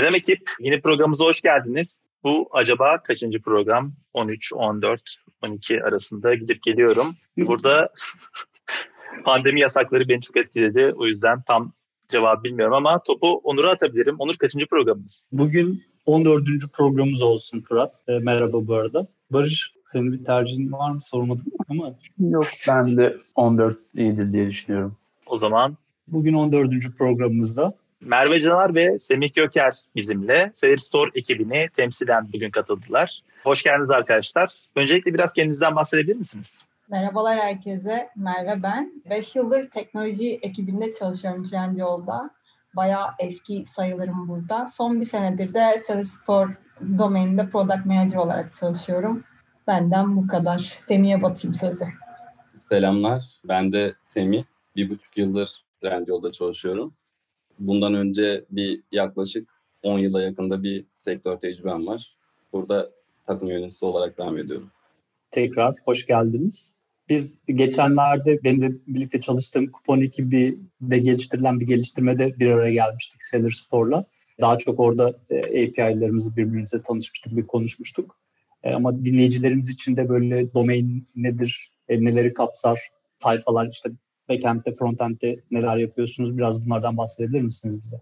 Selam ekip, yeni programımıza hoş geldiniz. Bu acaba kaçıncı program? 13, 14, 12 arasında gidip geliyorum. Burada pandemi yasakları beni çok etkiledi. O yüzden tam cevap bilmiyorum ama topu Onur'a atabilirim. Onur kaçıncı programımız? Bugün 14. programımız olsun Fırat. E, merhaba bu arada. Barış senin bir tercihin var mı sormadım ama. Yok ben de 14 iyidir diye düşünüyorum. O zaman Bugün 14. programımızda Merve Canar ve Semih Göker bizimle Seyir Store ekibini temsilen bugün katıldılar. Hoş geldiniz arkadaşlar. Öncelikle biraz kendinizden bahsedebilir misiniz? Merhabalar herkese. Merve ben. 5 yıldır teknoloji ekibinde çalışıyorum Trendyol'da. Bayağı eski sayılırım burada. Son bir senedir de Sales Store domaininde Product Manager olarak çalışıyorum. Benden bu kadar. Semih'e batayım sözü. Selamlar. Ben de Semih. Bir buçuk yıldır Trendyol'da çalışıyorum. Bundan önce bir yaklaşık 10 yıla yakında bir sektör tecrübem var. Burada takım yöneticisi olarak devam ediyorum. tekrar hoş geldiniz. Biz geçenlerde benim de birlikte çalıştığım kupon ekibi de geliştirilen bir geliştirmede bir araya gelmiştik Seller Store'la. Daha çok orada e, API'lerimizi birbirimize tanışmıştık ve konuşmuştuk. E, ama dinleyicilerimiz için de böyle domain nedir, e, neleri kapsar, sayfalar işte backend'de, frontend'de neler yapıyorsunuz biraz bunlardan bahsedebilir misiniz bize?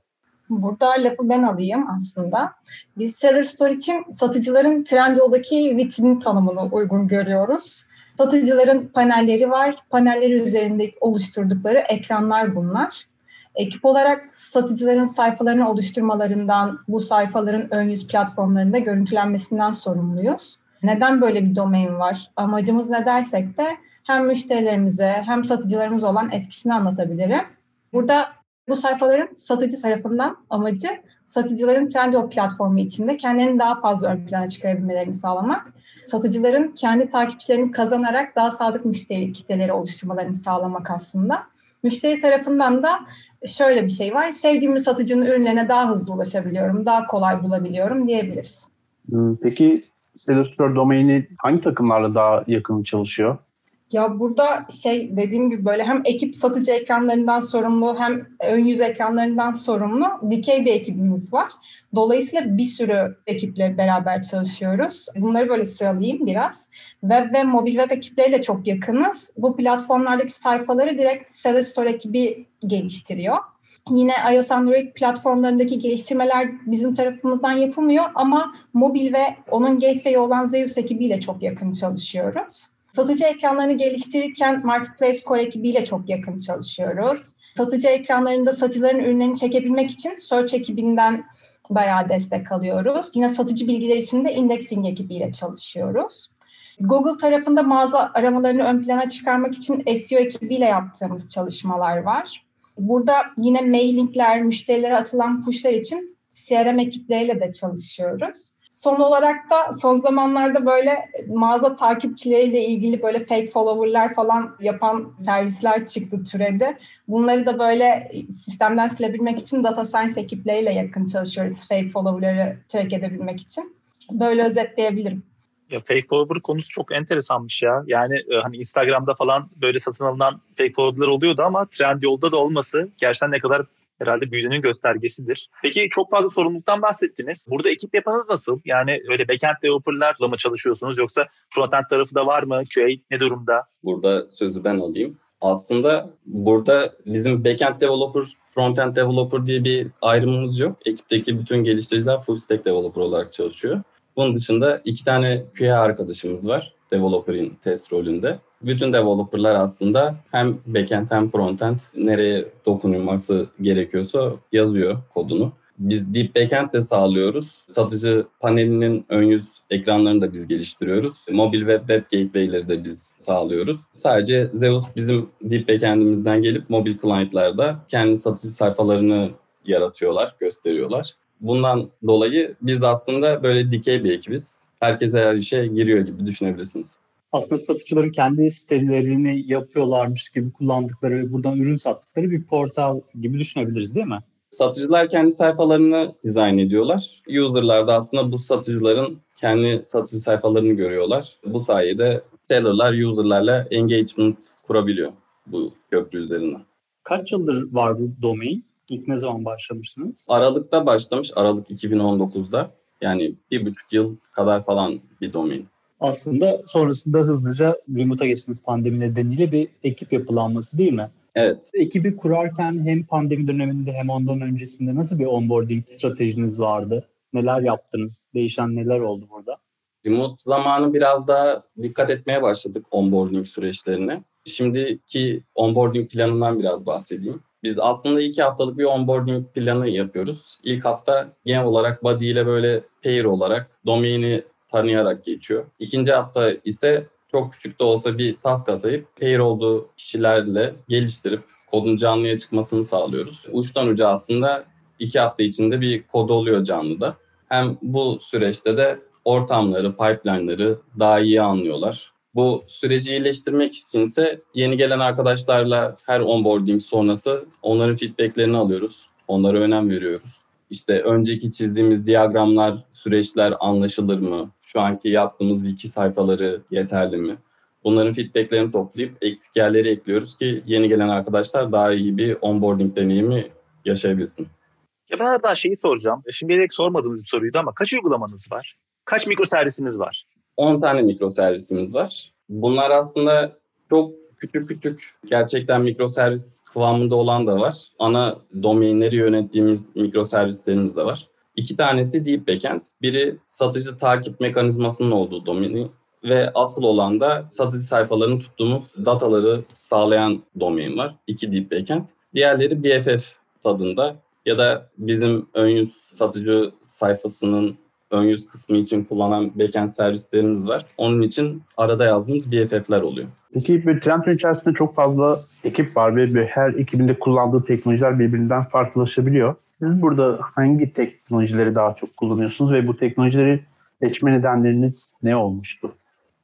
Burada lafı ben alayım aslında. Biz Seller Store için satıcıların Trendyol'daki vitrin tanımını uygun görüyoruz. Satıcıların panelleri var. Panelleri üzerinde oluşturdukları ekranlar bunlar. Ekip olarak satıcıların sayfalarını oluşturmalarından, bu sayfaların ön yüz platformlarında görüntülenmesinden sorumluyuz. Neden böyle bir domain var? Amacımız ne dersek de hem müşterilerimize hem satıcılarımız olan etkisini anlatabilirim. Burada bu sayfaların satıcı tarafından amacı satıcıların Trendyol platformu içinde kendilerini daha fazla ön plana çıkarabilmelerini sağlamak. Satıcıların kendi takipçilerini kazanarak daha sadık müşteri kitleleri oluşturmalarını sağlamak aslında. Müşteri tarafından da şöyle bir şey var. Sevdiğimiz satıcının ürünlerine daha hızlı ulaşabiliyorum, daha kolay bulabiliyorum diyebiliriz. Hmm, Peki Salesforce domaini hangi takımlarla daha yakın çalışıyor? Ya burada şey dediğim gibi böyle hem ekip satıcı ekranlarından sorumlu hem ön yüz ekranlarından sorumlu dikey bir ekibimiz var. Dolayısıyla bir sürü ekiple beraber çalışıyoruz. Bunları böyle sıralayayım biraz. Web ve mobil web ekipleriyle çok yakınız. Bu platformlardaki sayfaları direkt Sales Store ekibi geliştiriyor. Yine iOS Android platformlarındaki geliştirmeler bizim tarafımızdan yapılmıyor ama mobil ve onun gateway'i olan Zeus ekibiyle çok yakın çalışıyoruz. Satıcı ekranlarını geliştirirken Marketplace Core ekibiyle çok yakın çalışıyoruz. Satıcı ekranlarında satıcıların ürünlerini çekebilmek için Search ekibinden bayağı destek alıyoruz. Yine satıcı bilgiler için de Indexing ekibiyle çalışıyoruz. Google tarafında mağaza aramalarını ön plana çıkarmak için SEO ekibiyle yaptığımız çalışmalar var. Burada yine mailingler, müşterilere atılan pushlar için CRM ekipleriyle de çalışıyoruz. Son olarak da son zamanlarda böyle mağaza takipçileriyle ilgili böyle fake follower'lar falan yapan servisler çıktı türedi. Bunları da böyle sistemden silebilmek için data science ekipleriyle yakın çalışıyoruz fake follower'ları track edebilmek için. Böyle özetleyebilirim. Ya fake follower konusu çok enteresanmış ya. Yani e, hani Instagram'da falan böyle satın alınan fake follower'lar oluyordu ama Trendyol'da da olması gerçekten ne kadar herhalde büyüdüğünün göstergesidir. Peki çok fazla sorumluluktan bahsettiniz. Burada ekip yapınız nasıl? Yani öyle backend developerlarla mı çalışıyorsunuz yoksa frontend tarafı da var mı? QA ne durumda? Burada sözü ben alayım. Aslında burada bizim backend developer, frontend developer diye bir ayrımımız yok. Ekipteki bütün geliştiriciler full stack developer olarak çalışıyor. Bunun dışında iki tane QA arkadaşımız var. Developer'in test rolünde. Bütün developerlar aslında hem backend hem frontend nereye dokunulması gerekiyorsa yazıyor kodunu. Biz deep backend de sağlıyoruz. Satıcı panelinin ön yüz ekranlarını da biz geliştiriyoruz. Mobil web web gateway'leri de biz sağlıyoruz. Sadece Zeus bizim deep backend'imizden gelip mobil client'larda kendi satıcı sayfalarını yaratıyorlar, gösteriyorlar. Bundan dolayı biz aslında böyle dikey bir ekibiz. Herkes her işe giriyor gibi düşünebilirsiniz. Aslında satıcıların kendi sitelerini yapıyorlarmış gibi kullandıkları ve buradan ürün sattıkları bir portal gibi düşünebiliriz değil mi? Satıcılar kendi sayfalarını dizayn ediyorlar. User'lar da aslında bu satıcıların kendi satıcı sayfalarını görüyorlar. Bu sayede seller'lar user'larla engagement kurabiliyor bu köprü üzerinden. Kaç yıldır var bu domain? İlk ne zaman başlamıştınız? Aralık'ta başlamış, Aralık 2019'da. Yani bir buçuk yıl kadar falan bir domain. Aslında sonrasında hızlıca remote'a geçtiniz pandemi nedeniyle bir ekip yapılanması değil mi? Evet. Ekibi kurarken hem pandemi döneminde hem ondan öncesinde nasıl bir onboarding stratejiniz vardı? Neler yaptınız? Değişen neler oldu burada? Remote zamanı biraz daha dikkat etmeye başladık onboarding süreçlerine. Şimdiki onboarding planından biraz bahsedeyim. Biz aslında iki haftalık bir onboarding planı yapıyoruz. İlk hafta genel olarak body ile böyle pair olarak domaini tanıyarak geçiyor. İkinci hafta ise çok küçük de olsa bir task atayıp pair olduğu kişilerle geliştirip kodun canlıya çıkmasını sağlıyoruz. Uçtan uca aslında iki hafta içinde bir kod oluyor canlıda. Hem bu süreçte de ortamları, pipeline'ları daha iyi anlıyorlar. Bu süreci iyileştirmek içinse yeni gelen arkadaşlarla her onboarding sonrası onların feedbacklerini alıyoruz. Onlara önem veriyoruz. İşte önceki çizdiğimiz diyagramlar, süreçler anlaşılır mı? Şu anki yaptığımız wiki sayfaları yeterli mi? Bunların feedbacklerini toplayıp eksik yerleri ekliyoruz ki yeni gelen arkadaşlar daha iyi bir onboarding deneyimi yaşayabilsin. Ya ben hatta şeyi soracağım. Şimdiye sormadığınız bir soruydu ama kaç uygulamanız var? Kaç mikroservisiniz var? 10 tane mikroservisimiz var. Bunlar aslında çok küçük küçük gerçekten mikroservis kıvamında olan da var. Ana domainleri yönettiğimiz mikroservislerimiz de var. İki tanesi Deep Backend. Biri satıcı takip mekanizmasının olduğu domaini ve asıl olan da satıcı sayfalarını tuttuğumuz dataları sağlayan domain var. İki Deep Backend. Diğerleri BFF tadında ya da bizim ön yüz satıcı sayfasının ön yüz kısmı için kullanan backend servislerimiz var. Onun için arada yazdığımız BFF'ler oluyor. Peki bir Trendfin içerisinde çok fazla ekip var ve her ekibin de kullandığı teknolojiler birbirinden farklılaşabiliyor. Siz burada hangi teknolojileri daha çok kullanıyorsunuz ve bu teknolojileri seçme nedenleriniz ne olmuştu?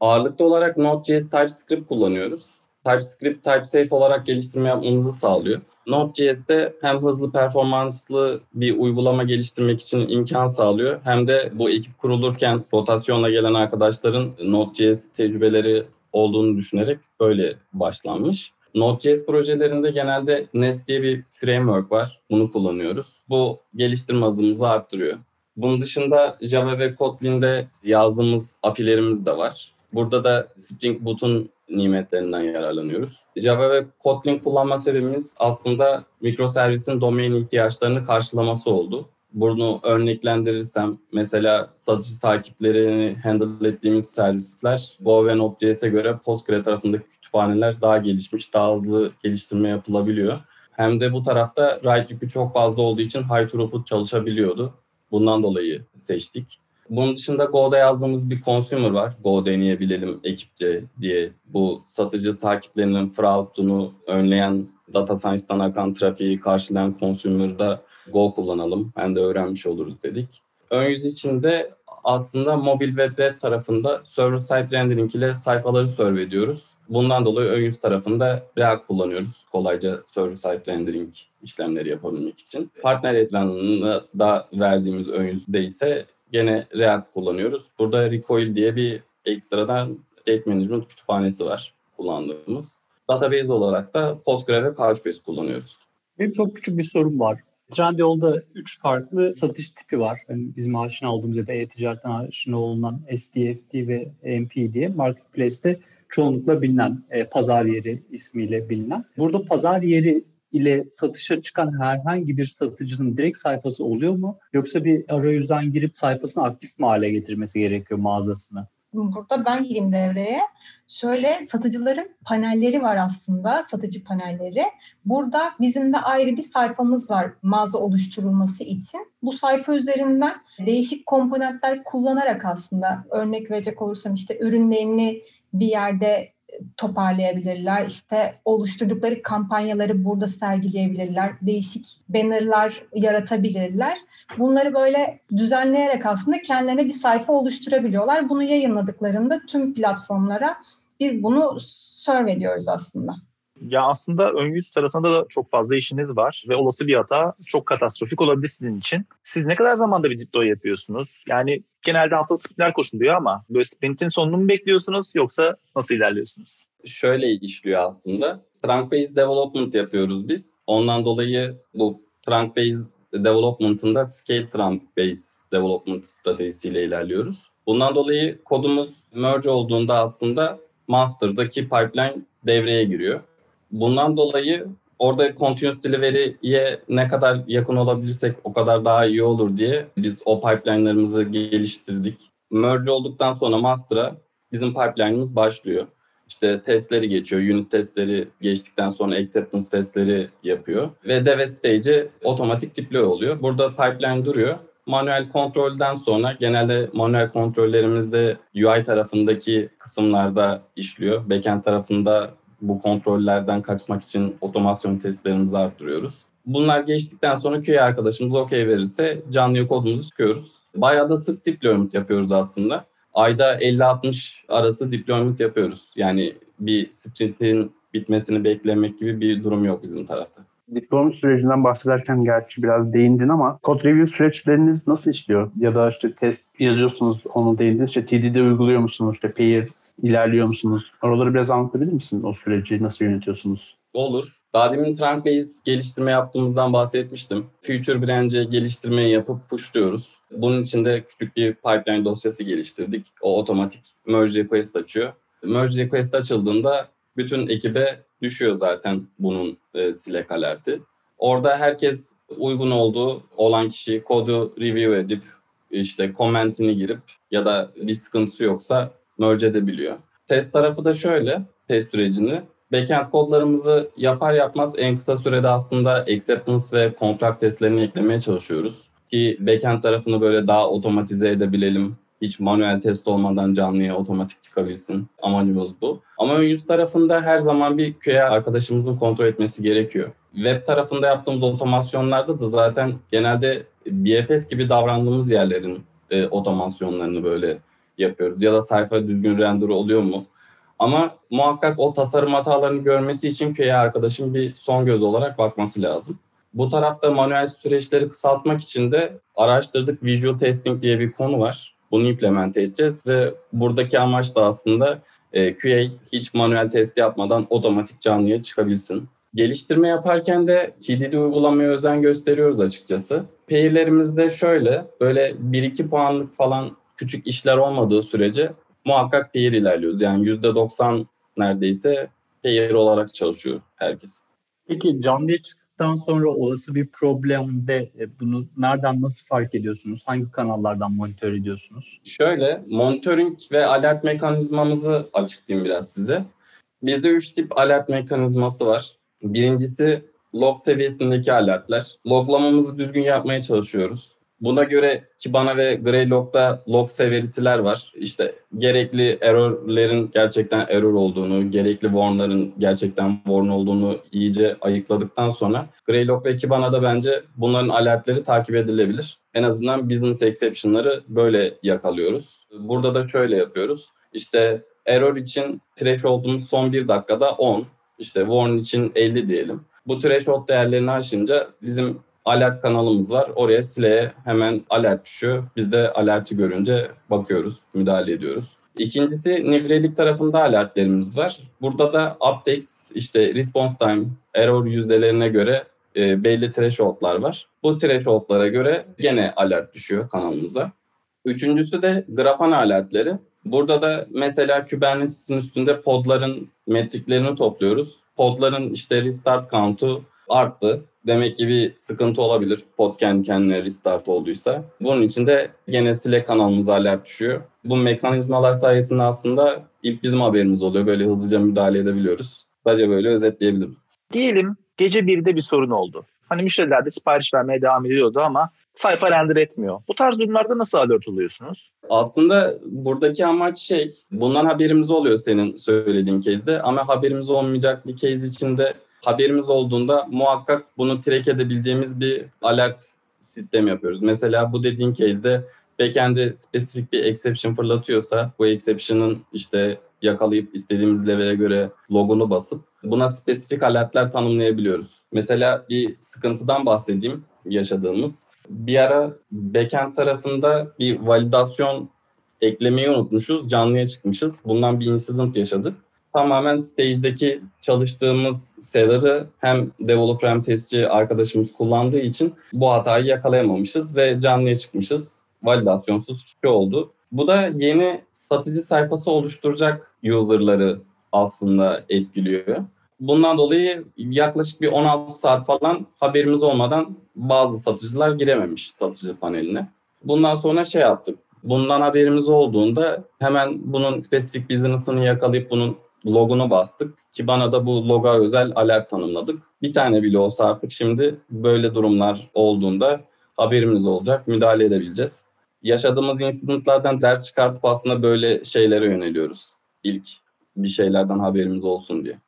Ağırlıklı olarak Node.js TypeScript kullanıyoruz. TypeScript TypeSafe olarak geliştirme yapmanızı sağlıyor. Node.js'te hem hızlı performanslı bir uygulama geliştirmek için imkan sağlıyor hem de bu ekip kurulurken rotasyonla gelen arkadaşların Node.js tecrübeleri olduğunu düşünerek böyle başlanmış. Node.js projelerinde genelde Nest diye bir framework var. Bunu kullanıyoruz. Bu geliştirme hızımızı arttırıyor. Bunun dışında Java ve Kotlin'de yazdığımız API'lerimiz de var. Burada da Spring Boot'un nimetlerinden yararlanıyoruz. Java ve Kotlin kullanma sebebimiz aslında mikroservisin domain ihtiyaçlarını karşılaması oldu. Bunu örneklendirirsem mesela satıcı takiplerini handle ettiğimiz servisler Go ve Node.js'e göre Postgre tarafındaki kütüphaneler daha gelişmiş, daha hızlı geliştirme yapılabiliyor. Hem de bu tarafta write yükü çok fazla olduğu için high throughput çalışabiliyordu. Bundan dolayı seçtik. Bunun dışında Go'da yazdığımız bir consumer var. Go deneyebilelim ekipçe diye. Bu satıcı takiplerinin fraudunu önleyen data science'dan akan trafiği karşılayan consumer'da Go kullanalım. Hem de öğrenmiş oluruz dedik. Ön yüz içinde aslında mobil ve web tarafında server side rendering ile sayfaları serve ediyoruz. Bundan dolayı ön yüz tarafında React kullanıyoruz. Kolayca server side rendering işlemleri yapabilmek için. Partner ekranında da verdiğimiz ön yüzde ise gene React kullanıyoruz. Burada Recoil diye bir ekstradan state management kütüphanesi var kullandığımız. Database olarak da Postgre ve Couchbase kullanıyoruz. Benim çok küçük bir sorum var. Trendyol'da üç farklı satış tipi var. Yani bizim aşina olduğumuz ya da e-ticaretten aşina olunan SDFT ve MP diye. Marketplace'te çoğunlukla bilinen e, pazar yeri ismiyle bilinen. Burada pazar yeri ile satışa çıkan herhangi bir satıcının direkt sayfası oluyor mu? Yoksa bir arayüzden girip sayfasını aktif mi hale getirmesi gerekiyor mağazasını? Burada ben gireyim devreye. Şöyle satıcıların panelleri var aslında, satıcı panelleri. Burada bizim de ayrı bir sayfamız var mağaza oluşturulması için. Bu sayfa üzerinden değişik komponentler kullanarak aslında örnek verecek olursam işte ürünlerini bir yerde toparlayabilirler. İşte oluşturdukları kampanyaları burada sergileyebilirler. Değişik bannerlar yaratabilirler. Bunları böyle düzenleyerek aslında kendilerine bir sayfa oluşturabiliyorlar. Bunu yayınladıklarında tüm platformlara biz bunu serve ediyoruz aslında. Ya aslında ön yüz tarafında da çok fazla işiniz var ve olası bir hata çok katastrofik olabilir sizin için. Siz ne kadar zamanda bir deploy yapıyorsunuz? Yani genelde haftalık sprintler koşuluyor ama böyle sprintin sonunu mu bekliyorsunuz yoksa nasıl ilerliyorsunuz? Şöyle işliyor aslında. Trunk based development yapıyoruz biz. Ondan dolayı bu trunk based development'ında scale trunk based development stratejisiyle ilerliyoruz. Bundan dolayı kodumuz merge olduğunda aslında master'daki pipeline devreye giriyor. Bundan dolayı orada continuous delivery'ye ne kadar yakın olabilirsek o kadar daha iyi olur diye biz o pipeline'larımızı geliştirdik. Merge olduktan sonra master'a bizim pipeline'ımız başlıyor. İşte testleri geçiyor, unit testleri geçtikten sonra acceptance testleri yapıyor ve dev stage'e otomatik deploy oluyor. Burada pipeline duruyor. Manuel kontrolden sonra genelde manuel kontrollerimizde UI tarafındaki kısımlarda işliyor. Backend tarafında bu kontrollerden kaçmak için otomasyon testlerimizi arttırıyoruz. Bunlar geçtikten sonra QA arkadaşımız okey verirse canlı kodumuzu çıkıyoruz. Bayağı da sık deployment yapıyoruz aslında. Ayda 50-60 arası deployment yapıyoruz. Yani bir sprintin bitmesini beklemek gibi bir durum yok bizim tarafta. Deployment sürecinden bahsederken gerçi biraz değindin ama code review süreçleriniz nasıl işliyor? Ya da işte test yazıyorsunuz onu değindiniz. İşte TDD uyguluyor musunuz? İşte pair ilerliyor musunuz? Oraları biraz anlatabilir misin? O süreci nasıl yönetiyorsunuz? Olur. Daha demin base geliştirme yaptığımızdan bahsetmiştim. Future branch'e geliştirmeyi yapıp pushluyoruz. Bunun için de küçük bir pipeline dosyası geliştirdik. O otomatik merge request açıyor. Merge request açıldığında bütün ekibe düşüyor zaten bunun e, Slack alerti. Orada herkes uygun olduğu olan kişi kodu review edip işte comment'ini girip ya da bir sıkıntısı yoksa merge edebiliyor. Test tarafı da şöyle, test sürecini. Backend kodlarımızı yapar yapmaz en kısa sürede aslında acceptance ve contract testlerini eklemeye çalışıyoruz. Ki backend tarafını böyle daha otomatize edebilelim. Hiç manuel test olmadan canlıya otomatik çıkabilsin. Amacımız bu. Ama ön yüz tarafında her zaman bir QA arkadaşımızın kontrol etmesi gerekiyor. Web tarafında yaptığımız otomasyonlarda da zaten genelde BFF gibi davrandığımız yerlerin e, otomasyonlarını böyle yapıyoruz. Ya da sayfa düzgün render oluyor mu? Ama muhakkak o tasarım hatalarını görmesi için QA arkadaşın bir son göz olarak bakması lazım. Bu tarafta manuel süreçleri kısaltmak için de araştırdık Visual Testing diye bir konu var. Bunu implement edeceğiz ve buradaki amaç da aslında e, QA hiç manuel test yapmadan otomatik canlıya çıkabilsin. Geliştirme yaparken de TDD uygulamaya özen gösteriyoruz açıkçası. Pair'lerimizde şöyle, böyle 1-2 puanlık falan küçük işler olmadığı sürece muhakkak pair ilerliyoruz. Yani %90 neredeyse pair olarak çalışıyor herkes. Peki canlıya çıktıktan sonra olası bir problemde e, bunu nereden nasıl fark ediyorsunuz? Hangi kanallardan monitör ediyorsunuz? Şöyle, monitoring ve alert mekanizmamızı açıklayayım biraz size. Bizde üç tip alert mekanizması var. Birincisi log seviyesindeki alertler. Loglamamızı düzgün yapmaya çalışıyoruz. Buna göre Kibana ve Greylog'da log severity'ler var. İşte gerekli error'lerin gerçekten error olduğunu, gerekli warn'ların gerçekten warn olduğunu iyice ayıkladıktan sonra Greylog ve Kibana'da bence bunların alertleri takip edilebilir. En azından business exception'ları böyle yakalıyoruz. Burada da şöyle yapıyoruz. İşte error için threshold'umuz son bir dakikada 10. İşte warn için 50 diyelim. Bu threshold değerlerini aşınca bizim alert kanalımız var. Oraya sileye hemen alert düşüyor. Biz de alerti görünce bakıyoruz, müdahale ediyoruz. İkincisi nivrelik tarafında alertlerimiz var. Burada da updates, işte response time, error yüzdelerine göre e, belli thresholdlar var. Bu thresholdlara göre gene alert düşüyor kanalımıza. Üçüncüsü de Grafana alertleri. Burada da mesela Kubernetes'in üstünde podların metriklerini topluyoruz. Podların işte restart count'u arttı. Demek ki bir sıkıntı olabilir pod kendi kendine restart olduysa. Bunun için de gene Slack kanalımıza alert düşüyor. Bu mekanizmalar sayesinde aslında ilk bizim haberimiz oluyor. Böyle hızlıca müdahale edebiliyoruz. Sadece böyle özetleyebilirim. Diyelim gece 1'de bir sorun oldu. Hani müşteriler de sipariş vermeye devam ediyordu ama sayfa render etmiyor. Bu tarz durumlarda nasıl alert oluyorsunuz? Aslında buradaki amaç şey, bundan haberimiz oluyor senin söylediğin case'de ama haberimiz olmayacak bir case içinde haberimiz olduğunda muhakkak bunu track edebileceğimiz bir alert sistem yapıyoruz. Mesela bu dediğin case'de backend'e spesifik bir exception fırlatıyorsa bu exception'ın işte yakalayıp istediğimiz level'e göre logunu basıp buna spesifik alertler tanımlayabiliyoruz. Mesela bir sıkıntıdan bahsedeyim yaşadığımız. Bir ara backend tarafında bir validasyon eklemeyi unutmuşuz. Canlıya çıkmışız. Bundan bir incident yaşadık. Tamamen stage'deki çalıştığımız seller'ı hem developer hem testçi arkadaşımız kullandığı için bu hatayı yakalayamamışız ve canlıya çıkmışız. Validasyonsuz şey oldu. Bu da yeni satıcı sayfası oluşturacak user'ları aslında etkiliyor. Bundan dolayı yaklaşık bir 16 saat falan haberimiz olmadan bazı satıcılar girememiş satıcı paneline. Bundan sonra şey yaptık. Bundan haberimiz olduğunda hemen bunun spesifik business'ını yakalayıp bunun logunu bastık ki bana da bu loga özel alert tanımladık. Bir tane bile olsa artık şimdi böyle durumlar olduğunda haberimiz olacak, müdahale edebileceğiz. Yaşadığımız incidentlardan ders çıkartıp aslında böyle şeylere yöneliyoruz. İlk bir şeylerden haberimiz olsun diye.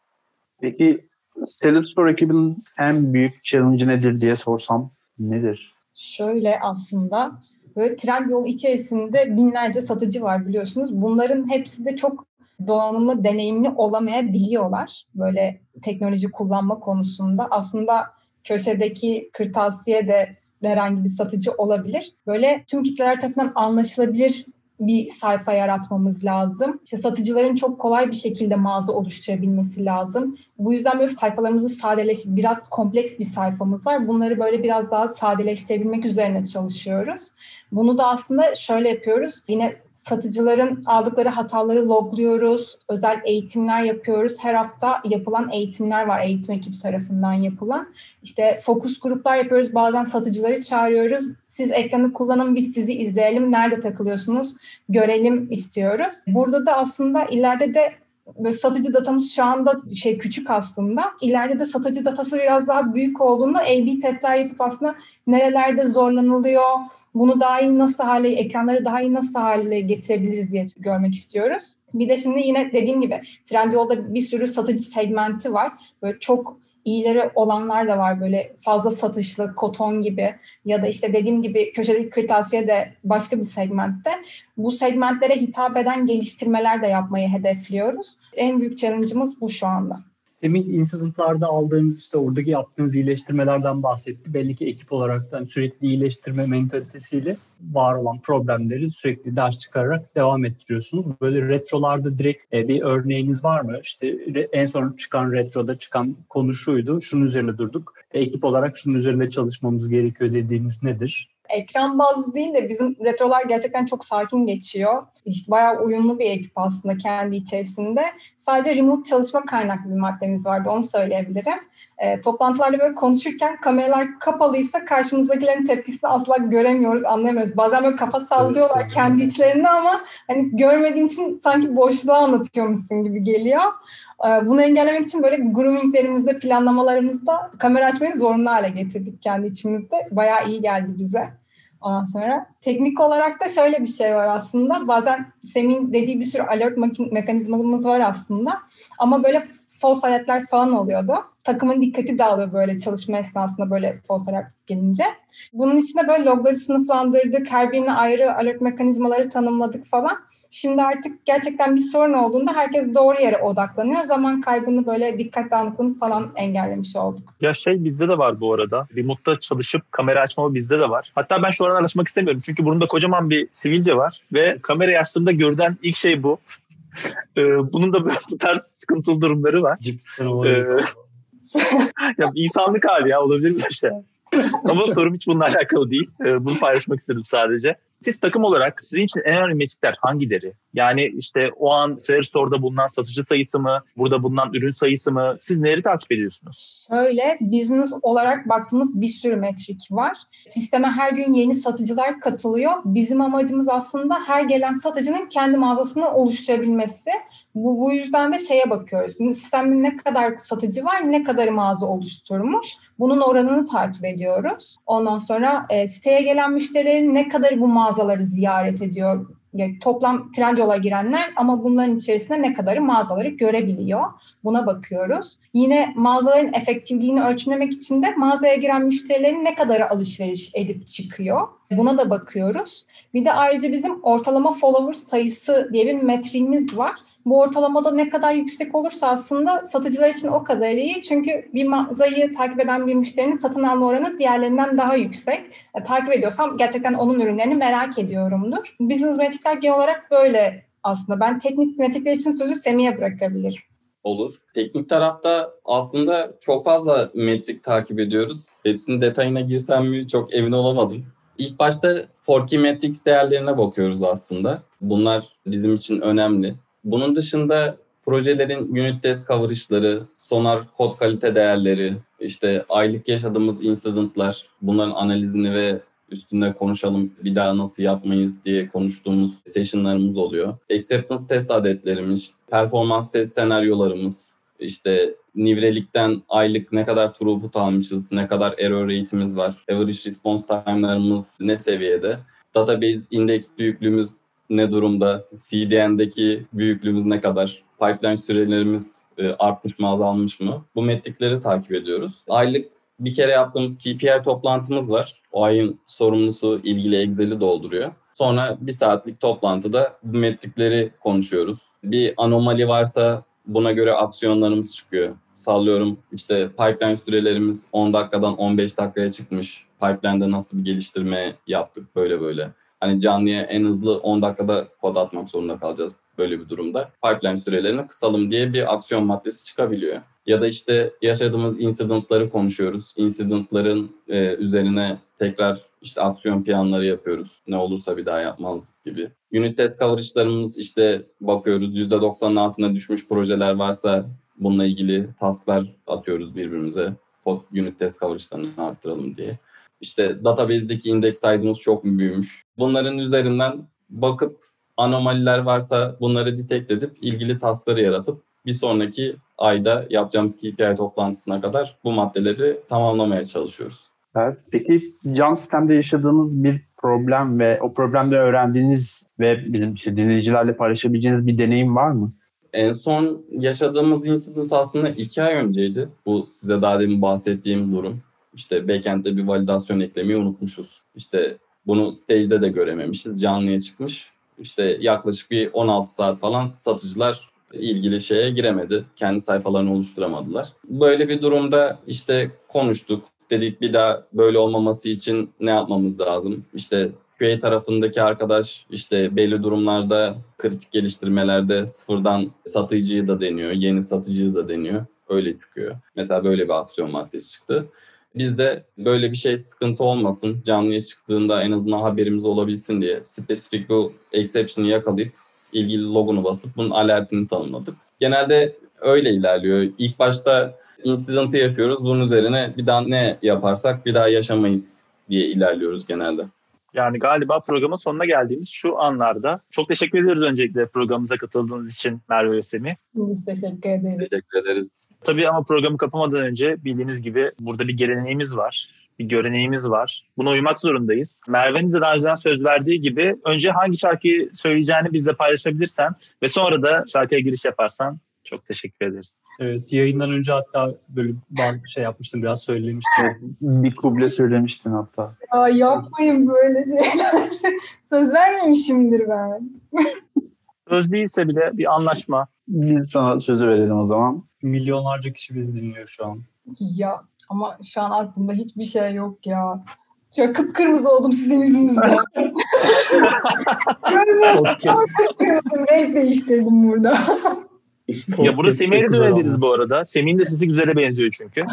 Peki Salesforce ekibinin en büyük challenge nedir diye sorsam nedir? Şöyle aslında böyle Trendyol içerisinde binlerce satıcı var biliyorsunuz. Bunların hepsi de çok donanımlı, deneyimli olamayabiliyorlar. Böyle teknoloji kullanma konusunda. Aslında köşedeki kırtasiye de herhangi bir satıcı olabilir. Böyle tüm kitleler tarafından anlaşılabilir bir sayfa yaratmamız lazım. İşte satıcıların çok kolay bir şekilde mağaza oluşturabilmesi lazım. Bu yüzden böyle sayfalarımızı sadeleş, biraz kompleks bir sayfamız var. Bunları böyle biraz daha sadeleştirebilmek üzerine çalışıyoruz. Bunu da aslında şöyle yapıyoruz. Yine satıcıların aldıkları hataları logluyoruz. Özel eğitimler yapıyoruz. Her hafta yapılan eğitimler var eğitim ekibi tarafından yapılan. İşte fokus gruplar yapıyoruz. Bazen satıcıları çağırıyoruz. Siz ekranı kullanın biz sizi izleyelim. Nerede takılıyorsunuz görelim istiyoruz. Burada da aslında ileride de böyle satıcı datamız şu anda şey küçük aslında. İleride de satıcı datası biraz daha büyük olduğunda A-B testler yapıp aslında nerelerde zorlanılıyor, bunu daha iyi nasıl hale, ekranları daha iyi nasıl hale getirebiliriz diye görmek istiyoruz. Bir de şimdi yine dediğim gibi Trendyol'da bir sürü satıcı segmenti var. Böyle çok iyileri olanlar da var böyle fazla satışlı koton gibi ya da işte dediğim gibi köşedeki kırtasiye de başka bir segmentte. Bu segmentlere hitap eden geliştirmeler de yapmayı hedefliyoruz. En büyük challenge'ımız bu şu anda. Semih incidentlarda aldığımız işte oradaki yaptığınız iyileştirmelerden bahsetti. Belli ki ekip olarak da sürekli iyileştirme mentalitesiyle var olan problemleri sürekli ders çıkararak devam ettiriyorsunuz. Böyle retrolarda direkt e, bir örneğiniz var mı? İşte en son çıkan retroda çıkan konu şuydu. Şunun üzerine durduk. E, ekip olarak şunun üzerinde çalışmamız gerekiyor dediğiniz nedir? Ekran bazlı değil de bizim retrolar gerçekten çok sakin geçiyor. İşte bayağı uyumlu bir ekip aslında kendi içerisinde. Sadece remote çalışma kaynaklı bir maddemiz vardı onu söyleyebilirim. E, toplantılarda böyle konuşurken kameralar kapalıysa karşımızdakilerin tepkisini asla göremiyoruz, anlayamıyoruz. Bazen böyle kafa sallıyorlar evet, kendi içlerinde ama hani görmediğin için sanki boşluğu anlatıyormuşsun gibi geliyor. E, bunu engellemek için böyle groominglerimizde, planlamalarımızda kamera açmayı zorunlu hale getirdik kendi içimizde. Bayağı iyi geldi bize. Ondan sonra teknik olarak da şöyle bir şey var aslında. Bazen Semih'in dediği bir sürü alert mekanizmalarımız var aslında. Ama böyle false alertler falan oluyordu. Takımın dikkati dağılıyor böyle çalışma esnasında böyle false alert gelince. Bunun içinde böyle logları sınıflandırdık, her birine ayrı alert mekanizmaları tanımladık falan. Şimdi artık gerçekten bir sorun olduğunda herkes doğru yere odaklanıyor. Zaman kaybını böyle dikkat dağınıklığını falan engellemiş olduk. Ya şey bizde de var bu arada. Remote'da çalışıp kamera açma bizde de var. Hatta ben şu an açmak istemiyorum. Çünkü burnumda kocaman bir sivilce var. Ve kamerayı açtığımda görülen ilk şey bu. Ee, bunun da böyle bu tarz sıkıntılı durumları var. Cidden ee, ya insanlık hali ya olabilir bir şey. Ama sorum hiç bununla alakalı değil. Ee, bunu paylaşmak istedim sadece. Siz takım olarak sizin için en önemli metrikler hangileri? Yani işte o an Seller Store'da bulunan satıcı sayısı mı? Burada bulunan ürün sayısı mı? Siz neleri takip ediyorsunuz? Şöyle business olarak baktığımız bir sürü metrik var. Sisteme her gün yeni satıcılar katılıyor. Bizim amacımız aslında her gelen satıcının kendi mağazasını oluşturabilmesi. Bu, bu yüzden de şeye bakıyoruz. Sistemde ne kadar satıcı var, ne kadar mağaza oluşturmuş. Bunun oranını takip ediyoruz. Ondan sonra e, siteye gelen müşterilerin ne kadar bu mağazaları ziyaret ediyor, yani toplam Trendyol'a girenler ama bunların içerisinde ne kadarı mağazaları görebiliyor. Buna bakıyoruz. Yine mağazaların efektifliğini ölçümlemek için de mağazaya giren müşterilerin ne kadarı alışveriş edip çıkıyor. Buna da bakıyoruz. Bir de ayrıca bizim ortalama follower sayısı diye bir metriğimiz var. Bu ortalamada ne kadar yüksek olursa aslında satıcılar için o kadar iyi. Çünkü bir mağazayı takip eden bir müşterinin satın alma oranı diğerlerinden daha yüksek. E, takip ediyorsam gerçekten onun ürünlerini merak ediyorumdur. Business metrikler genel olarak böyle aslında. Ben teknik metrikler için sözü Semih'e bırakabilirim. Olur. Teknik tarafta aslında çok fazla metrik takip ediyoruz. Hepsinin detayına girsem mi çok emin olamadım. İlk başta Forky Metrics değerlerine bakıyoruz aslında. Bunlar bizim için önemli. Bunun dışında projelerin unit test coverage'ları, sonar kod kalite değerleri, işte aylık yaşadığımız incidentlar, bunların analizini ve üstünde konuşalım bir daha nasıl yapmayız diye konuştuğumuz sessionlarımız oluyor. Acceptance test adetlerimiz, performans test senaryolarımız, işte nivrelikten aylık ne kadar throughput almışız, ne kadar error rate'imiz var, average response time'larımız ne seviyede, database index büyüklüğümüz ne durumda, CDN'deki büyüklüğümüz ne kadar, pipeline sürelerimiz e, artmış mı azalmış mı? Bu metrikleri takip ediyoruz. Aylık bir kere yaptığımız KPI toplantımız var. O ayın sorumlusu ilgili Excel'i dolduruyor. Sonra bir saatlik toplantıda bu metrikleri konuşuyoruz. Bir anomali varsa buna göre aksiyonlarımız çıkıyor. Sallıyorum işte pipeline sürelerimiz 10 dakikadan 15 dakikaya çıkmış. Pipeline'de nasıl bir geliştirme yaptık böyle böyle. Hani canlıya en hızlı 10 dakikada kod atmak zorunda kalacağız böyle bir durumda. Pipeline sürelerini kısalım diye bir aksiyon maddesi çıkabiliyor. Ya da işte yaşadığımız incidentları konuşuyoruz. Incidentların e, üzerine tekrar işte aksiyon planları yapıyoruz. Ne olursa bir daha yapmazdık gibi. Unit test coverage'larımız işte bakıyoruz %90'ın altına düşmüş projeler varsa bununla ilgili tasklar atıyoruz birbirimize. Unit test coverage'larını arttıralım diye. İşte database'deki index size'ımız çok mu büyümüş? Bunların üzerinden bakıp anomaliler varsa bunları detect edip ilgili taskları yaratıp bir sonraki ayda yapacağımız KPI toplantısına kadar bu maddeleri tamamlamaya çalışıyoruz. Evet. Peki can sistemde yaşadığınız bir problem ve o problemde öğrendiğiniz ve bizim işte dinleyicilerle paylaşabileceğiniz bir deneyim var mı? En son yaşadığımız incident aslında iki ay önceydi. Bu size daha demin bahsettiğim durum. İşte backend'de bir validasyon eklemeyi unutmuşuz. İşte bunu stage'de de görememişiz. Canlıya çıkmış. İşte yaklaşık bir 16 saat falan satıcılar ilgili şeye giremedi. Kendi sayfalarını oluşturamadılar. Böyle bir durumda işte konuştuk. Dedik bir daha böyle olmaması için ne yapmamız lazım? İşte QA tarafındaki arkadaş işte belli durumlarda kritik geliştirmelerde sıfırdan satıcıyı da deniyor, yeni satıcıyı da deniyor. Öyle çıkıyor. Mesela böyle bir aksiyon maddesi çıktı. Biz de böyle bir şey sıkıntı olmasın, canlıya çıktığında en azından haberimiz olabilsin diye spesifik bu exception'ı yakalayıp ilgili logonu basıp bunun alertini tanımladık. Genelde öyle ilerliyor. İlk başta incident'ı yapıyoruz. Bunun üzerine bir daha ne yaparsak bir daha yaşamayız diye ilerliyoruz genelde. Yani galiba programın sonuna geldiğimiz şu anlarda. Çok teşekkür ediyoruz öncelikle programımıza katıldığınız için Merve ve Semih. Biz teşekkür ederiz. Teşekkür ederiz. Tabii ama programı kapamadan önce bildiğiniz gibi burada bir geleneğimiz var. Bir göreneğimiz var. Buna uymak zorundayız. Merve'nin de daha önceden söz verdiği gibi önce hangi şarkıyı söyleyeceğini bizle paylaşabilirsen ve sonra da şarkıya giriş yaparsan çok teşekkür ederiz. Evet yayından önce hatta böyle bazı bir şey yapmıştım biraz söylemiştim. Bir kuble söylemiştin hatta. Ya yapmayın böyle şeyler. Söz vermemişimdir ben. Söz değilse bile bir anlaşma. Biz sana sözü verelim o zaman. Milyonlarca kişi bizi dinliyor şu an. Ya ama şu an aklımda hiçbir şey yok ya. Şu an kıpkırmızı oldum sizin yüzünüzden. Görmüyorsun. Kıpkırmızı renk değiştirdim burada. Ya burada Semih'e de dönebiliriz bu arada. Semih'in de sesi güzele benziyor çünkü.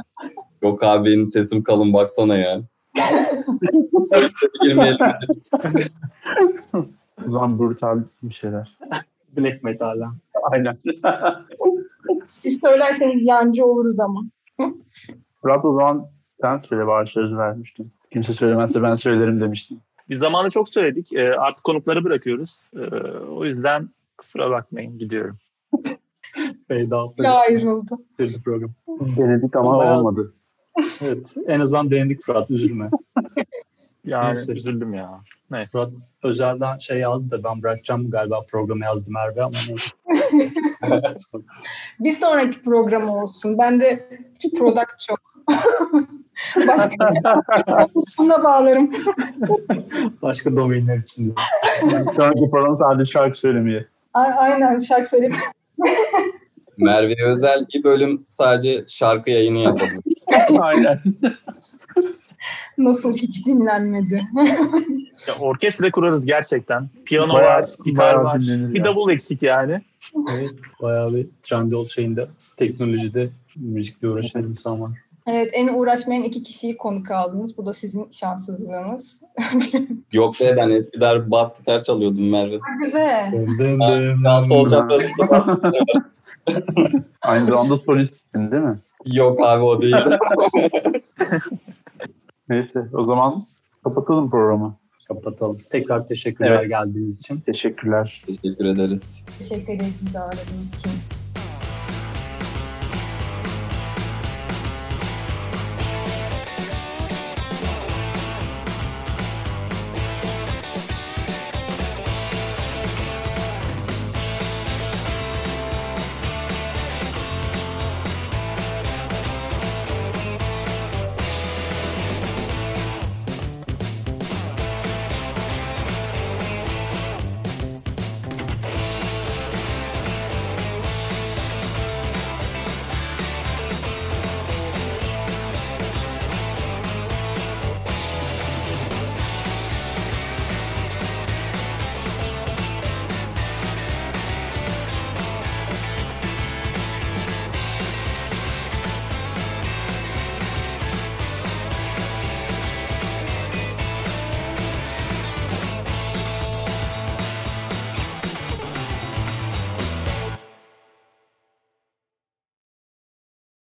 Yok abi benim sesim kalın baksana ya. zaman brutal bir şeyler. Black metal'den. Aynen. Siz söylerseniz yancı oluruz ama. Fırat o zaman sen söyle bari söz vermiştin. Kimse söylemezse ben söylerim demiştin. Biz zamanı çok söyledik. E, artık konukları bırakıyoruz. E, o yüzden kusura bakmayın gidiyorum. Fade out. Ya ayrıldı. program. Denedik ama Bayağı- olmadı. Evet en azından beğendik Fırat üzülme. Yani Neyse. üzüldüm ya. Neyse. Fırat özelden şey yazdı da ben bırakacağım galiba programı yazdı Merve ama neyse. Bir sonraki program olsun. Ben de product çok. Başka Buna bağlarım. Başka domainler için anki program sadece şarkı söylemeye. A- Aynen şarkı söyleyip Merve özel bir bölüm sadece şarkı yayını yapalım. Aynen. nasıl hiç dinlenmedi. Ya, orkestra kurarız gerçekten. Piyano Bayağı- var, gitar var. Bir ya. davul eksik yani. Evet, bayağı bir Trendyol şeyinde, teknolojide, müzikle uğraşan insan var. Evet, en uğraşmayan iki kişiyi konuk aldınız. Bu da sizin şanssızlığınız. Yok be ben eskiden bas gitar çalıyordum Merve. Hadi be. Dın dın Ha, dın. Dans olacak Aynı zamanda solistsin değil mi? Yok abi o değil. Neyse o zaman kapatalım programı. Kapatalım. Tekrar teşekkürler Evet. geldiğiniz için. Teşekkürler. Teşekkür ederiz. Teşekkür ederiz bizi ağırladığınız için.